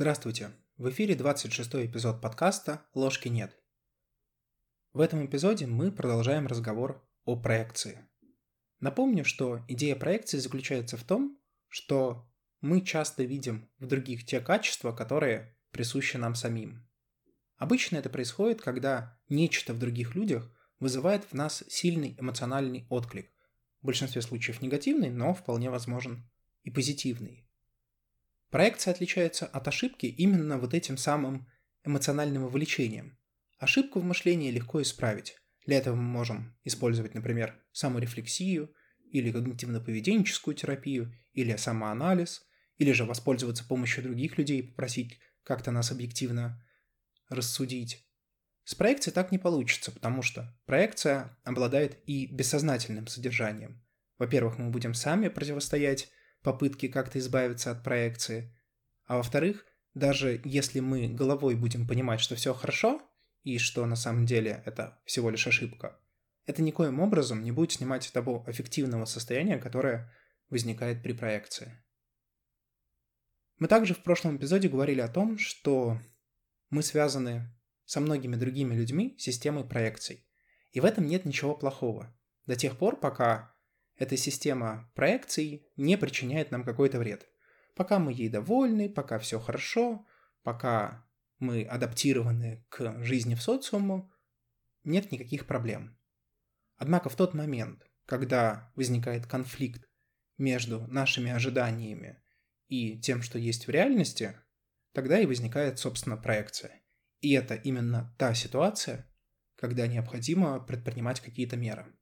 Здравствуйте! В эфире 26 эпизод подкаста «Ложки нет». В этом эпизоде мы продолжаем разговор о проекции. Напомню, что идея проекции заключается в том, что мы часто видим в других те качества, которые присущи нам самим. Обычно это происходит, когда нечто в других людях вызывает в нас сильный эмоциональный отклик. В большинстве случаев негативный, но вполне возможен и позитивный. Проекция отличается от ошибки именно вот этим самым эмоциональным вовлечением. Ошибку в мышлении легко исправить. Для этого мы можем использовать, например, саморефлексию или когнитивно-поведенческую терапию, или самоанализ, или же воспользоваться помощью других людей и попросить как-то нас объективно рассудить. С проекцией так не получится, потому что проекция обладает и бессознательным содержанием. Во-первых, мы будем сами противостоять попытки как-то избавиться от проекции. А во-вторых, даже если мы головой будем понимать, что все хорошо, и что на самом деле это всего лишь ошибка, это никоим образом не будет снимать того эффективного состояния, которое возникает при проекции. Мы также в прошлом эпизоде говорили о том, что мы связаны со многими другими людьми системой проекций. И в этом нет ничего плохого. До тех пор, пока эта система проекций не причиняет нам какой-то вред. Пока мы ей довольны, пока все хорошо, пока мы адаптированы к жизни в социуму, нет никаких проблем. Однако в тот момент, когда возникает конфликт между нашими ожиданиями и тем, что есть в реальности, тогда и возникает, собственно, проекция. И это именно та ситуация, когда необходимо предпринимать какие-то меры.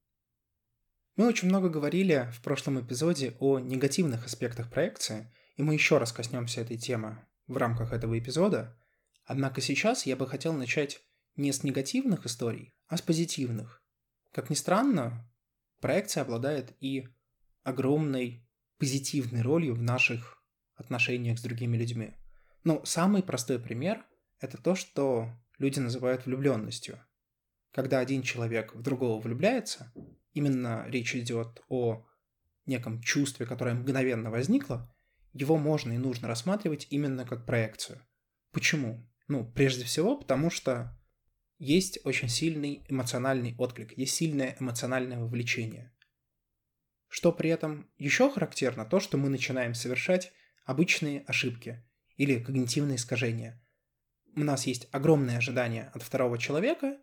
Мы очень много говорили в прошлом эпизоде о негативных аспектах проекции, и мы еще раз коснемся этой темы в рамках этого эпизода. Однако сейчас я бы хотел начать не с негативных историй, а с позитивных. Как ни странно, проекция обладает и огромной позитивной ролью в наших отношениях с другими людьми. Но самый простой пример – это то, что люди называют влюбленностью. Когда один человек в другого влюбляется, именно речь идет о неком чувстве, которое мгновенно возникло, его можно и нужно рассматривать именно как проекцию. Почему? Ну, прежде всего, потому что есть очень сильный эмоциональный отклик, есть сильное эмоциональное вовлечение. Что при этом еще характерно, то, что мы начинаем совершать обычные ошибки или когнитивные искажения. У нас есть огромное ожидание от второго человека,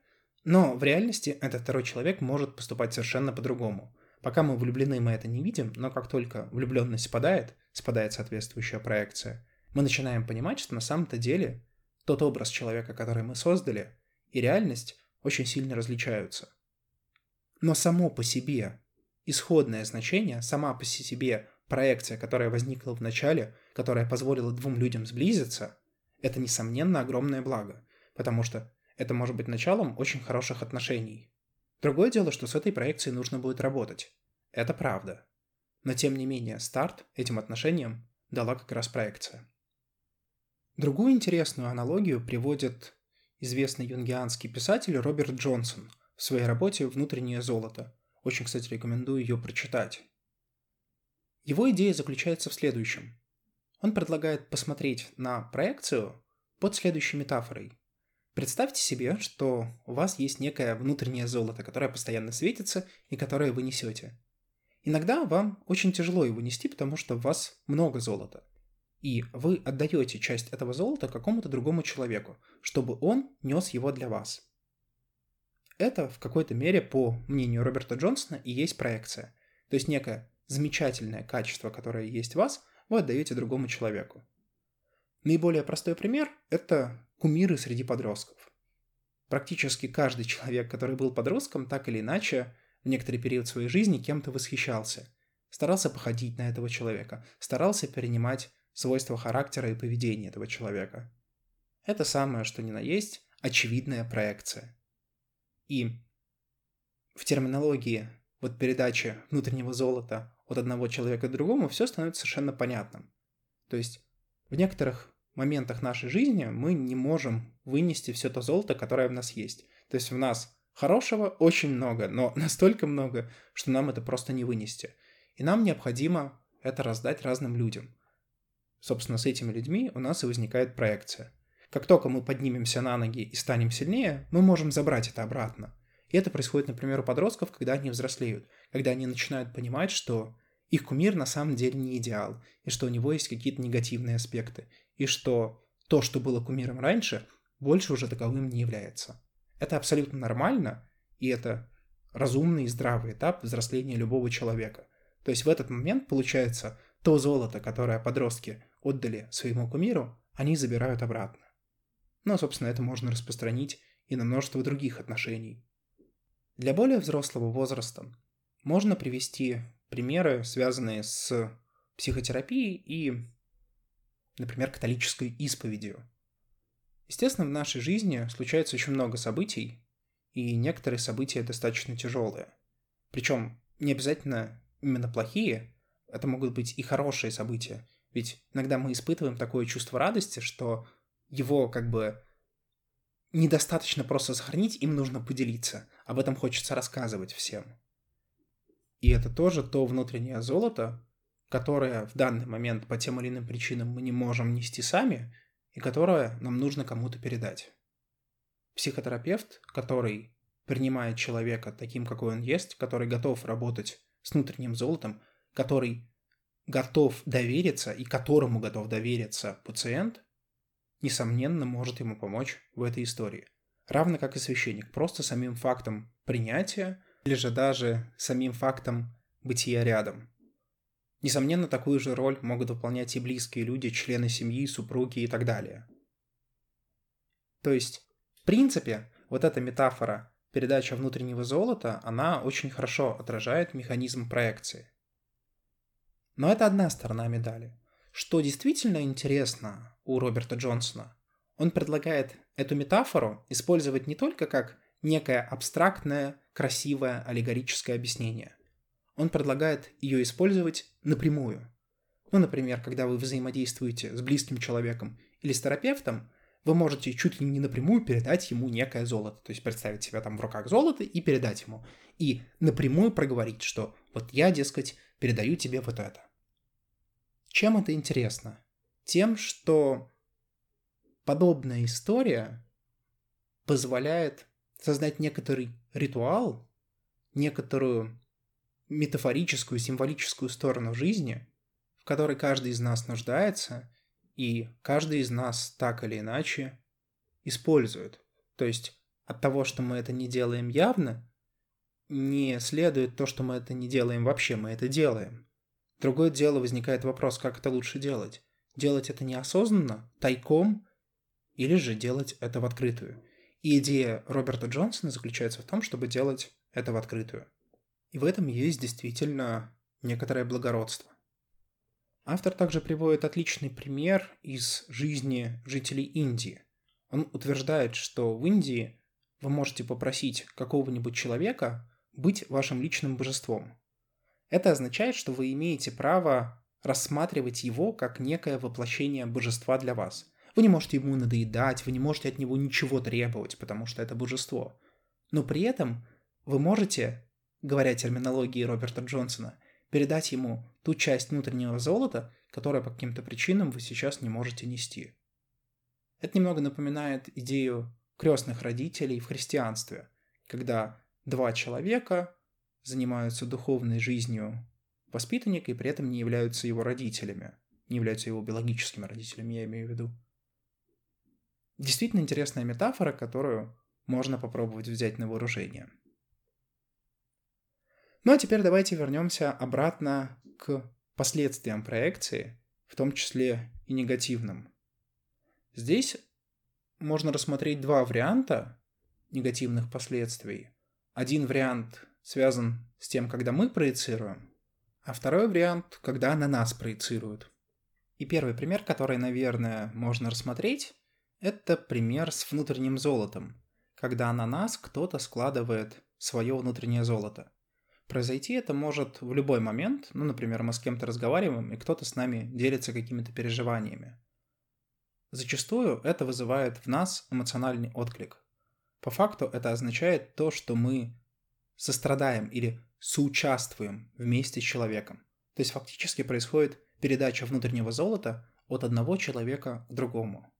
но в реальности этот второй человек может поступать совершенно по-другому. Пока мы влюблены, мы это не видим, но как только влюбленность спадает, спадает соответствующая проекция, мы начинаем понимать, что на самом-то деле тот образ человека, который мы создали, и реальность очень сильно различаются. Но само по себе исходное значение, сама по себе проекция, которая возникла в начале, которая позволила двум людям сблизиться, это, несомненно, огромное благо, потому что это может быть началом очень хороших отношений. Другое дело, что с этой проекцией нужно будет работать. Это правда. Но тем не менее, старт этим отношениям дала как раз проекция. Другую интересную аналогию приводит известный юнгианский писатель Роберт Джонсон в своей работе «Внутреннее золото». Очень, кстати, рекомендую ее прочитать. Его идея заключается в следующем. Он предлагает посмотреть на проекцию под следующей метафорой. Представьте себе, что у вас есть некое внутреннее золото, которое постоянно светится и которое вы несете. Иногда вам очень тяжело его нести, потому что у вас много золота. И вы отдаете часть этого золота какому-то другому человеку, чтобы он нес его для вас. Это в какой-то мере, по мнению Роберта Джонсона, и есть проекция. То есть некое замечательное качество, которое есть в вас, вы отдаете другому человеку. Наиболее простой пример – это кумиры среди подростков. Практически каждый человек, который был подростком, так или иначе, в некоторый период своей жизни кем-то восхищался. Старался походить на этого человека, старался перенимать свойства характера и поведения этого человека. Это самое, что ни на есть, очевидная проекция. И в терминологии вот передачи внутреннего золота от одного человека к другому все становится совершенно понятным. То есть в некоторых моментах нашей жизни мы не можем вынести все то золото, которое в нас есть. То есть в нас хорошего очень много, но настолько много, что нам это просто не вынести. И нам необходимо это раздать разным людям. собственно, с этими людьми у нас и возникает проекция. Как только мы поднимемся на ноги и станем сильнее, мы можем забрать это обратно. И это происходит, например, у подростков, когда они взрослеют, когда они начинают понимать, что их кумир на самом деле не идеал, и что у него есть какие-то негативные аспекты, и что то, что было кумиром раньше, больше уже таковым не является. Это абсолютно нормально, и это разумный и здравый этап взросления любого человека. То есть в этот момент, получается, то золото, которое подростки отдали своему кумиру, они забирают обратно. Ну, собственно, это можно распространить и на множество других отношений. Для более взрослого возраста можно привести примеры, связанные с психотерапией и, например, католической исповедью. Естественно, в нашей жизни случается очень много событий, и некоторые события достаточно тяжелые. Причем не обязательно именно плохие, это могут быть и хорошие события. Ведь иногда мы испытываем такое чувство радости, что его как бы недостаточно просто сохранить, им нужно поделиться. Об этом хочется рассказывать всем. И это тоже то внутреннее золото, которое в данный момент по тем или иным причинам мы не можем нести сами, и которое нам нужно кому-то передать. Психотерапевт, который принимает человека таким, какой он есть, который готов работать с внутренним золотом, который готов довериться и которому готов довериться пациент, несомненно, может ему помочь в этой истории. Равно как и священник, просто самим фактом принятия или же даже самим фактом бытия рядом. Несомненно, такую же роль могут выполнять и близкие люди, члены семьи, супруги и так далее. То есть, в принципе, вот эта метафора передача внутреннего золота, она очень хорошо отражает механизм проекции. Но это одна сторона медали. Что действительно интересно у Роберта Джонсона, он предлагает эту метафору использовать не только как некое абстрактное, красивое, аллегорическое объяснение. Он предлагает ее использовать напрямую. Ну, например, когда вы взаимодействуете с близким человеком или с терапевтом, вы можете чуть ли не напрямую передать ему некое золото. То есть представить себя там в руках золото и передать ему. И напрямую проговорить, что вот я, дескать, передаю тебе вот это. Чем это интересно? Тем, что подобная история позволяет создать некоторый ритуал, некоторую метафорическую, символическую сторону жизни, в которой каждый из нас нуждается, и каждый из нас так или иначе использует. То есть от того, что мы это не делаем явно, не следует то, что мы это не делаем вообще, мы это делаем. Другое дело возникает вопрос, как это лучше делать. Делать это неосознанно, тайком, или же делать это в открытую. И идея Роберта Джонсона заключается в том, чтобы делать это в открытую. И в этом есть действительно некоторое благородство. Автор также приводит отличный пример из жизни жителей Индии. Он утверждает, что в Индии вы можете попросить какого-нибудь человека быть вашим личным божеством. Это означает, что вы имеете право рассматривать его как некое воплощение божества для вас. Вы не можете ему надоедать, вы не можете от него ничего требовать, потому что это божество. Но при этом вы можете, говоря терминологией Роберта Джонсона, передать ему ту часть внутреннего золота, которая по каким-то причинам вы сейчас не можете нести. Это немного напоминает идею крестных родителей в христианстве, когда два человека занимаются духовной жизнью воспитанника и при этом не являются его родителями, не являются его биологическими родителями, я имею в виду. Действительно интересная метафора, которую можно попробовать взять на вооружение. Ну а теперь давайте вернемся обратно к последствиям проекции, в том числе и негативным. Здесь можно рассмотреть два варианта негативных последствий. Один вариант связан с тем, когда мы проецируем, а второй вариант, когда на нас проецируют. И первый пример, который, наверное, можно рассмотреть, это пример с внутренним золотом, когда на нас кто-то складывает свое внутреннее золото. Произойти это может в любой момент, ну, например, мы с кем-то разговариваем, и кто-то с нами делится какими-то переживаниями. Зачастую это вызывает в нас эмоциональный отклик. По факту это означает то, что мы сострадаем или соучаствуем вместе с человеком. То есть фактически происходит передача внутреннего золота от одного человека к другому.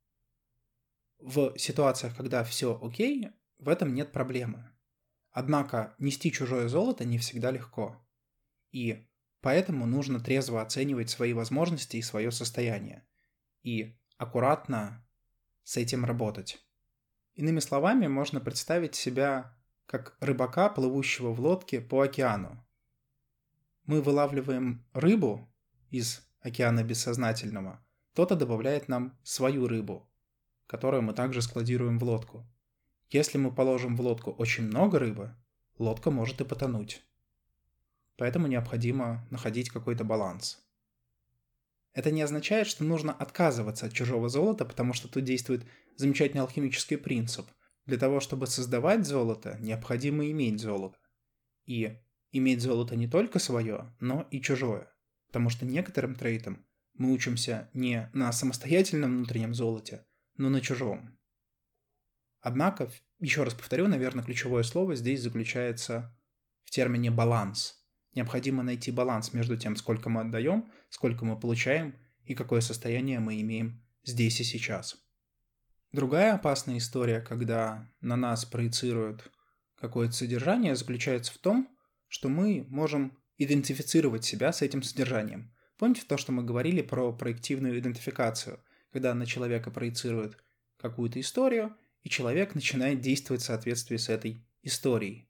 В ситуациях, когда все окей, в этом нет проблемы. Однако нести чужое золото не всегда легко. И поэтому нужно трезво оценивать свои возможности и свое состояние. И аккуратно с этим работать. Иными словами, можно представить себя как рыбака, плывущего в лодке по океану. Мы вылавливаем рыбу из океана бессознательного, кто-то добавляет нам свою рыбу, которую мы также складируем в лодку. Если мы положим в лодку очень много рыбы, лодка может и потонуть. Поэтому необходимо находить какой-то баланс. Это не означает, что нужно отказываться от чужого золота, потому что тут действует замечательный алхимический принцип. Для того, чтобы создавать золото, необходимо иметь золото. И иметь золото не только свое, но и чужое. Потому что некоторым трейтам мы учимся не на самостоятельном внутреннем золоте, но на чужом. Однако, еще раз повторю, наверное, ключевое слово здесь заключается в термине «баланс». Необходимо найти баланс между тем, сколько мы отдаем, сколько мы получаем и какое состояние мы имеем здесь и сейчас. Другая опасная история, когда на нас проецируют какое-то содержание, заключается в том, что мы можем идентифицировать себя с этим содержанием. Помните то, что мы говорили про проективную идентификацию, когда на человека проецируют какую-то историю, и человек начинает действовать в соответствии с этой историей.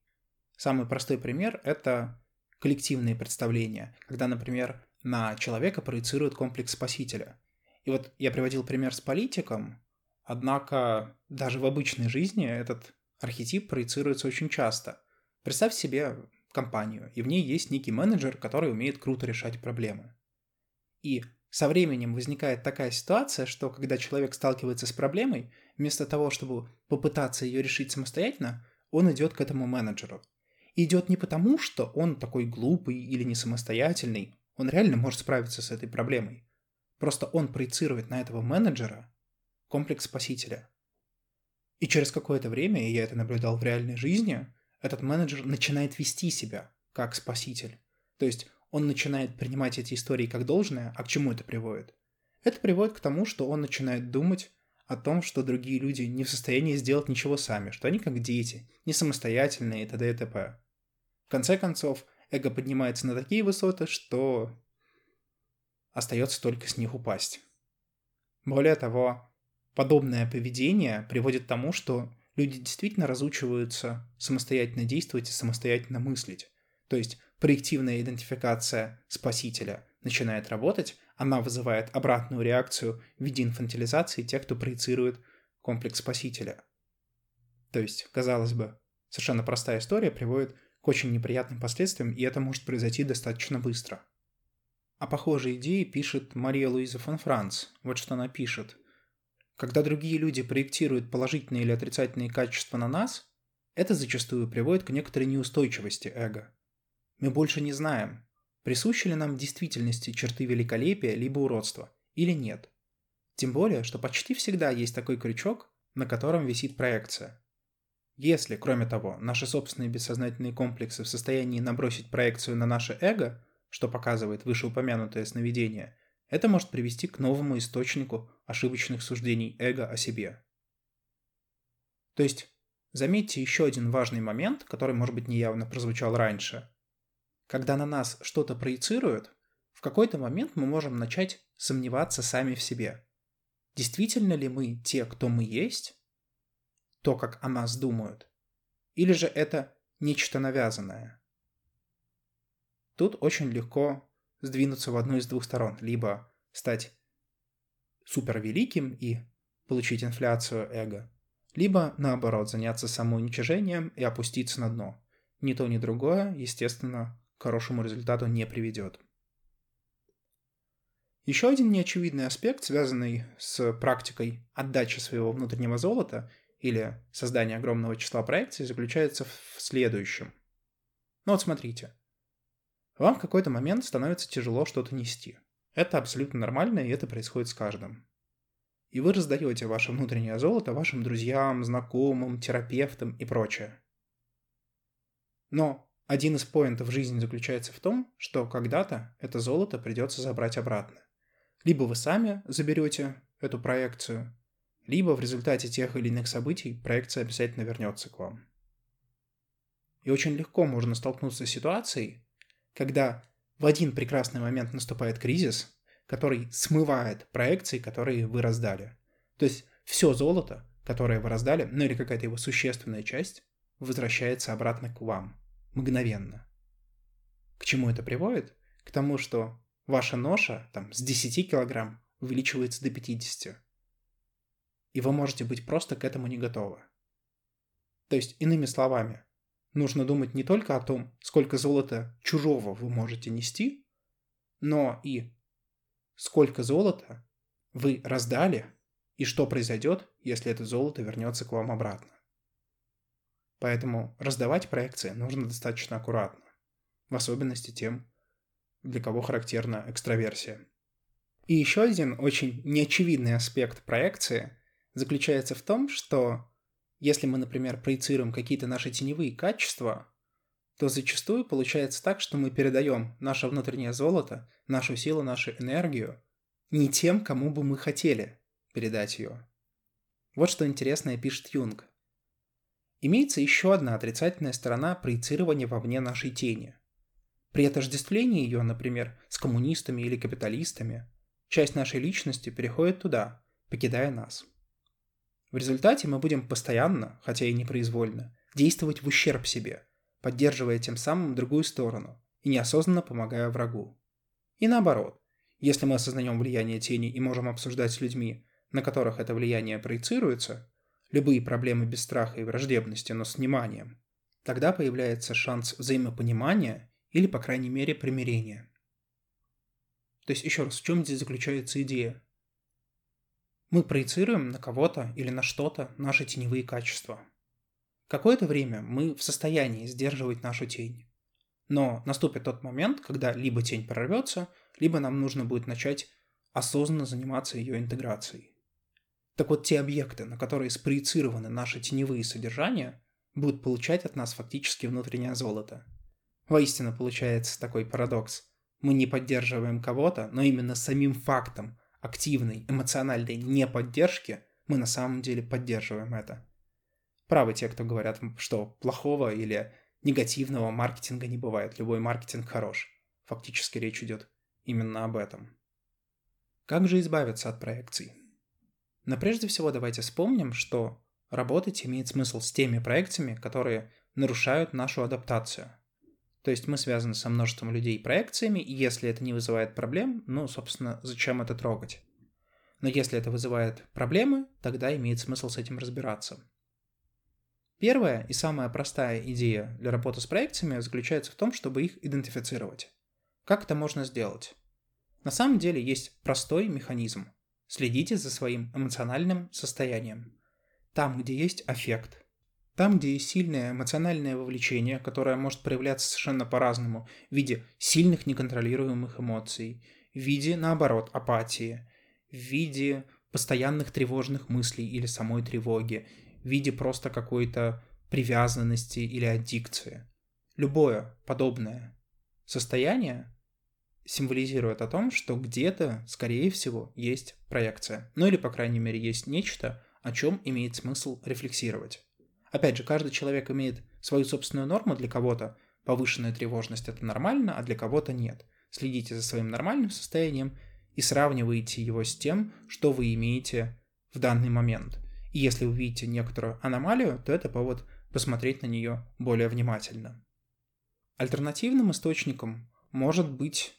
Самый простой пример – это коллективные представления, когда, например, на человека проецируют комплекс спасителя. И вот я приводил пример с политиком, однако даже в обычной жизни этот архетип проецируется очень часто. Представь себе компанию, и в ней есть некий менеджер, который умеет круто решать проблемы. И со временем возникает такая ситуация, что когда человек сталкивается с проблемой, вместо того, чтобы попытаться ее решить самостоятельно, он идет к этому менеджеру. Идет не потому, что он такой глупый или не самостоятельный, он реально может справиться с этой проблемой. Просто он проецирует на этого менеджера комплекс спасителя. И через какое-то время, и я это наблюдал в реальной жизни, этот менеджер начинает вести себя как спаситель. То есть он начинает принимать эти истории как должное, а к чему это приводит? Это приводит к тому, что он начинает думать о том, что другие люди не в состоянии сделать ничего сами, что они как дети, не самостоятельные и т.д. и т.п. В конце концов, эго поднимается на такие высоты, что остается только с них упасть. Более того, подобное поведение приводит к тому, что люди действительно разучиваются самостоятельно действовать и самостоятельно мыслить. То есть проективная идентификация спасителя начинает работать, она вызывает обратную реакцию в виде инфантилизации тех, кто проецирует комплекс спасителя. То есть, казалось бы, совершенно простая история приводит к очень неприятным последствиям, и это может произойти достаточно быстро. О похожей идее пишет Мария Луиза фон Франц. Вот что она пишет. Когда другие люди проектируют положительные или отрицательные качества на нас, это зачастую приводит к некоторой неустойчивости эго. Мы больше не знаем, присущи ли нам в действительности черты великолепия либо уродства, или нет. Тем более, что почти всегда есть такой крючок, на котором висит проекция. Если, кроме того, наши собственные бессознательные комплексы в состоянии набросить проекцию на наше эго, что показывает вышеупомянутое сновидение, это может привести к новому источнику ошибочных суждений эго о себе. То есть, заметьте еще один важный момент, который, может быть, неявно прозвучал раньше – когда на нас что-то проецируют, в какой-то момент мы можем начать сомневаться сами в себе. Действительно ли мы те, кто мы есть? То, как о нас думают? Или же это нечто навязанное? Тут очень легко сдвинуться в одну из двух сторон. Либо стать супервеликим и получить инфляцию эго, либо, наоборот, заняться самоуничижением и опуститься на дно. Ни то, ни другое, естественно, к хорошему результату не приведет. Еще один неочевидный аспект, связанный с практикой отдачи своего внутреннего золота или создания огромного числа проекций, заключается в следующем. Ну вот смотрите. Вам в какой-то момент становится тяжело что-то нести. Это абсолютно нормально, и это происходит с каждым. И вы раздаете ваше внутреннее золото вашим друзьям, знакомым, терапевтам и прочее. Но один из поинтов жизни заключается в том, что когда-то это золото придется забрать обратно. Либо вы сами заберете эту проекцию, либо в результате тех или иных событий проекция обязательно вернется к вам. И очень легко можно столкнуться с ситуацией, когда в один прекрасный момент наступает кризис, который смывает проекции, которые вы раздали. То есть все золото, которое вы раздали, ну или какая-то его существенная часть, возвращается обратно к вам. Мгновенно. К чему это приводит? К тому, что ваша ноша там, с 10 килограмм увеличивается до 50. И вы можете быть просто к этому не готовы. То есть, иными словами, нужно думать не только о том, сколько золота чужого вы можете нести, но и сколько золота вы раздали и что произойдет, если это золото вернется к вам обратно. Поэтому раздавать проекции нужно достаточно аккуратно, в особенности тем, для кого характерна экстраверсия. И еще один очень неочевидный аспект проекции заключается в том, что если мы, например, проецируем какие-то наши теневые качества, то зачастую получается так, что мы передаем наше внутреннее золото, нашу силу, нашу энергию не тем, кому бы мы хотели передать ее. Вот что интересное пишет Юнг. Имеется еще одна отрицательная сторона проецирования вовне нашей тени. При отождествлении ее, например, с коммунистами или капиталистами, часть нашей личности переходит туда, покидая нас. В результате мы будем постоянно, хотя и непроизвольно, действовать в ущерб себе, поддерживая тем самым другую сторону и неосознанно помогая врагу. И наоборот, если мы осознаем влияние тени и можем обсуждать с людьми, на которых это влияние проецируется, любые проблемы без страха и враждебности, но с вниманием, тогда появляется шанс взаимопонимания или, по крайней мере, примирения. То есть, еще раз, в чем здесь заключается идея? Мы проецируем на кого-то или на что-то наши теневые качества. Какое-то время мы в состоянии сдерживать нашу тень. Но наступит тот момент, когда либо тень прорвется, либо нам нужно будет начать осознанно заниматься ее интеграцией. Так вот, те объекты, на которые спроецированы наши теневые содержания, будут получать от нас фактически внутреннее золото. Воистину получается такой парадокс. Мы не поддерживаем кого-то, но именно самим фактом активной эмоциональной неподдержки мы на самом деле поддерживаем это. Правы те, кто говорят, что плохого или негативного маркетинга не бывает. Любой маркетинг хорош. Фактически речь идет именно об этом. Как же избавиться от проекций? Но прежде всего давайте вспомним, что работать имеет смысл с теми проекциями, которые нарушают нашу адаптацию. То есть мы связаны со множеством людей проекциями, и если это не вызывает проблем, ну, собственно, зачем это трогать? Но если это вызывает проблемы, тогда имеет смысл с этим разбираться. Первая и самая простая идея для работы с проекциями заключается в том, чтобы их идентифицировать. Как это можно сделать? На самом деле есть простой механизм. Следите за своим эмоциональным состоянием. Там, где есть аффект. Там, где есть сильное эмоциональное вовлечение, которое может проявляться совершенно по-разному в виде сильных неконтролируемых эмоций, в виде, наоборот, апатии, в виде постоянных тревожных мыслей или самой тревоги, в виде просто какой-то привязанности или аддикции. Любое подобное состояние символизирует о том, что где-то, скорее всего, есть проекция. Ну или, по крайней мере, есть нечто, о чем имеет смысл рефлексировать. Опять же, каждый человек имеет свою собственную норму, для кого-то повышенная тревожность это нормально, а для кого-то нет. Следите за своим нормальным состоянием и сравнивайте его с тем, что вы имеете в данный момент. И если вы видите некоторую аномалию, то это повод посмотреть на нее более внимательно. Альтернативным источником может быть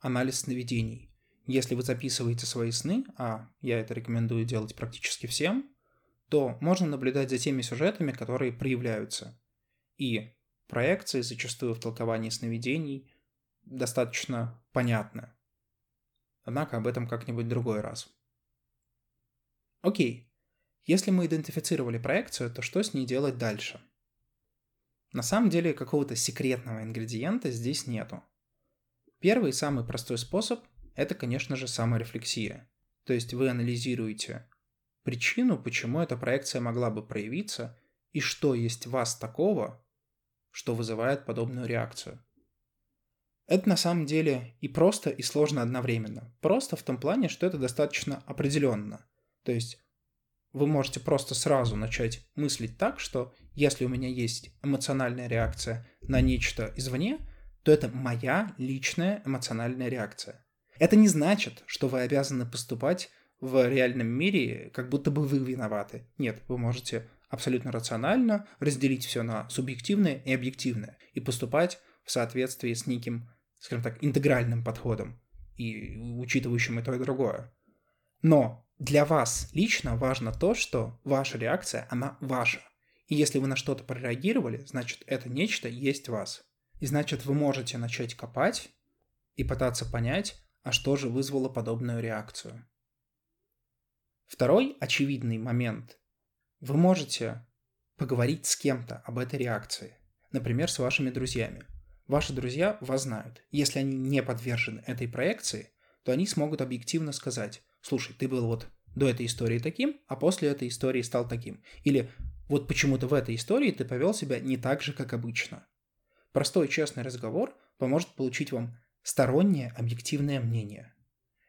анализ сновидений. Если вы записываете свои сны, а я это рекомендую делать практически всем, то можно наблюдать за теми сюжетами, которые проявляются. И проекции зачастую в толковании сновидений достаточно понятны. Однако об этом как-нибудь другой раз. Окей. Если мы идентифицировали проекцию, то что с ней делать дальше? На самом деле какого-то секретного ингредиента здесь нету. Первый и самый простой способ – это, конечно же, саморефлексия. То есть вы анализируете причину, почему эта проекция могла бы проявиться, и что есть в вас такого, что вызывает подобную реакцию. Это на самом деле и просто, и сложно одновременно. Просто в том плане, что это достаточно определенно. То есть вы можете просто сразу начать мыслить так, что если у меня есть эмоциональная реакция на нечто извне, то это моя личная эмоциональная реакция. Это не значит, что вы обязаны поступать в реальном мире, как будто бы вы виноваты. Нет, вы можете абсолютно рационально разделить все на субъективное и объективное и поступать в соответствии с неким, скажем так, интегральным подходом и учитывающим и то, и другое. Но для вас лично важно то, что ваша реакция, она ваша. И если вы на что-то прореагировали, значит, это нечто есть вас. И значит, вы можете начать копать и пытаться понять, а что же вызвало подобную реакцию. Второй очевидный момент. Вы можете поговорить с кем-то об этой реакции. Например, с вашими друзьями. Ваши друзья вас знают. Если они не подвержены этой проекции, то они смогут объективно сказать, слушай, ты был вот до этой истории таким, а после этой истории стал таким. Или вот почему-то в этой истории ты повел себя не так же, как обычно. Простой честный разговор поможет получить вам стороннее объективное мнение.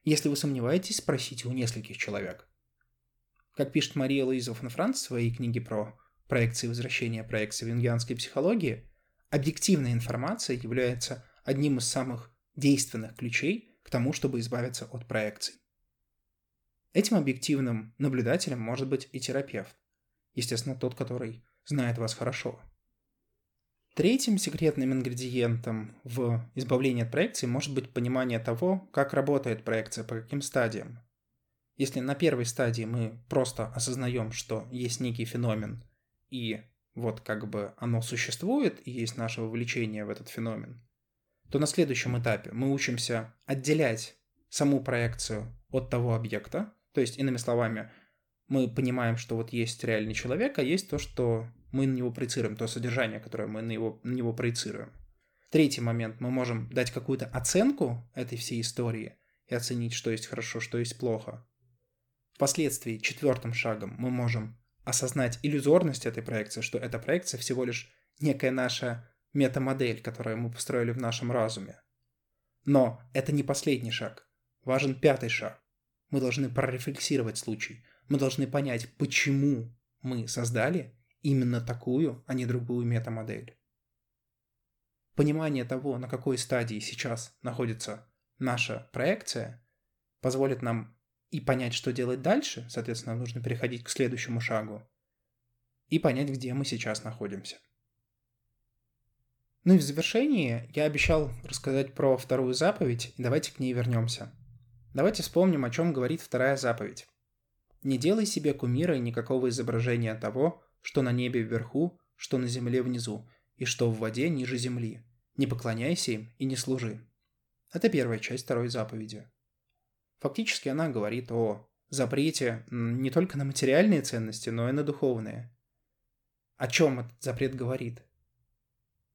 Если вы сомневаетесь, спросите у нескольких человек. Как пишет Мария Луиза Франц в своей книге про проекции возвращения проекции венгианской психологии, объективная информация является одним из самых действенных ключей к тому, чтобы избавиться от проекций. Этим объективным наблюдателем может быть и терапевт, естественно, тот, который знает вас хорошо. Третьим секретным ингредиентом в избавлении от проекции может быть понимание того, как работает проекция, по каким стадиям. Если на первой стадии мы просто осознаем, что есть некий феномен, и вот как бы оно существует, и есть наше вовлечение в этот феномен, то на следующем этапе мы учимся отделять саму проекцию от того объекта. То есть, иными словами, мы понимаем, что вот есть реальный человек, а есть то, что мы на него проецируем, то содержание, которое мы на него, на него проецируем. Третий момент. Мы можем дать какую-то оценку этой всей истории и оценить, что есть хорошо, что есть плохо. Впоследствии четвертым шагом мы можем осознать иллюзорность этой проекции, что эта проекция всего лишь некая наша метамодель, которую мы построили в нашем разуме. Но это не последний шаг. Важен пятый шаг. Мы должны прорефлексировать случай. Мы должны понять, почему мы создали именно такую, а не другую метамодель. Понимание того, на какой стадии сейчас находится наша проекция, позволит нам и понять, что делать дальше, соответственно, нужно переходить к следующему шагу, и понять, где мы сейчас находимся. Ну и в завершении я обещал рассказать про вторую заповедь, и давайте к ней вернемся. Давайте вспомним, о чем говорит вторая заповедь. Не делай себе кумира и никакого изображения того, что на небе вверху, что на земле внизу, и что в воде ниже земли. Не поклоняйся им и не служи. Это первая часть второй заповеди. Фактически она говорит о запрете не только на материальные ценности, но и на духовные. О чем этот запрет говорит?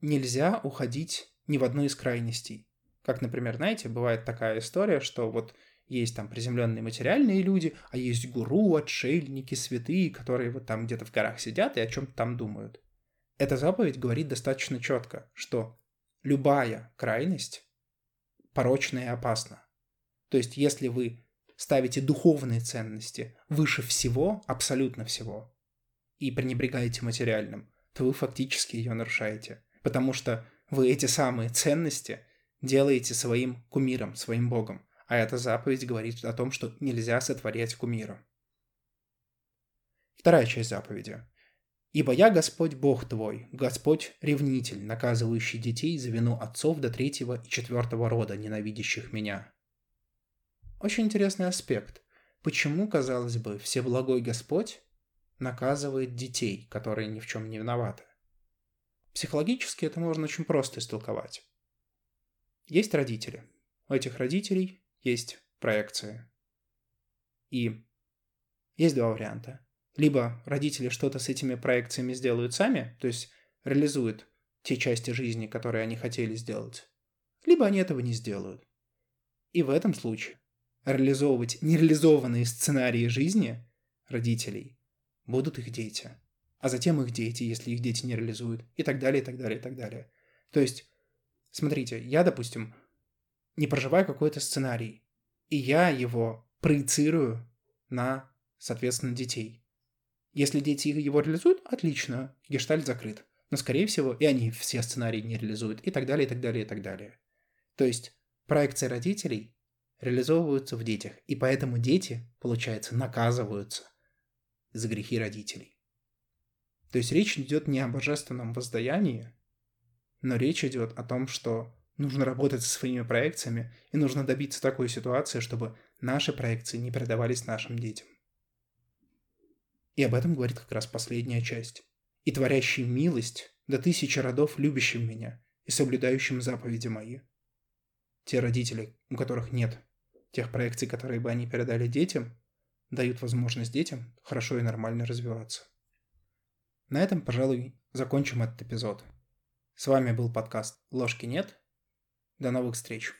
Нельзя уходить ни в одну из крайностей. Как, например, знаете, бывает такая история, что вот есть там приземленные материальные люди, а есть гуру, отшельники, святые, которые вот там где-то в горах сидят и о чем-то там думают. Эта заповедь говорит достаточно четко, что любая крайность порочна и опасна. То есть, если вы ставите духовные ценности выше всего, абсолютно всего, и пренебрегаете материальным, то вы фактически ее нарушаете. Потому что вы эти самые ценности делаете своим кумиром, своим богом. А эта заповедь говорит о том, что нельзя сотворять кумира. Вторая часть заповеди. «Ибо я Господь Бог твой, Господь ревнитель, наказывающий детей за вину отцов до третьего и четвертого рода, ненавидящих меня». Очень интересный аспект. Почему, казалось бы, Всеблагой Господь наказывает детей, которые ни в чем не виноваты? Психологически это можно очень просто истолковать. Есть родители. У этих родителей есть проекции. И есть два варианта. Либо родители что-то с этими проекциями сделают сами, то есть реализуют те части жизни, которые они хотели сделать, либо они этого не сделают. И в этом случае реализовывать нереализованные сценарии жизни родителей будут их дети. А затем их дети, если их дети не реализуют. И так далее, и так далее, и так далее. То есть Смотрите, я, допустим, не проживаю какой-то сценарий, и я его проецирую на, соответственно, детей. Если дети его реализуют, отлично, гештальт закрыт. Но, скорее всего, и они все сценарии не реализуют, и так далее, и так далее, и так далее. То есть проекции родителей реализовываются в детях, и поэтому дети, получается, наказываются за грехи родителей. То есть речь идет не о божественном воздаянии, но речь идет о том, что нужно работать со своими проекциями и нужно добиться такой ситуации, чтобы наши проекции не передавались нашим детям. И об этом говорит как раз последняя часть. «И творящий милость до тысячи родов, любящим меня и соблюдающим заповеди мои». Те родители, у которых нет тех проекций, которые бы они передали детям, дают возможность детям хорошо и нормально развиваться. На этом, пожалуй, закончим этот эпизод. С вами был подкаст «Ложки нет». До новых встреч.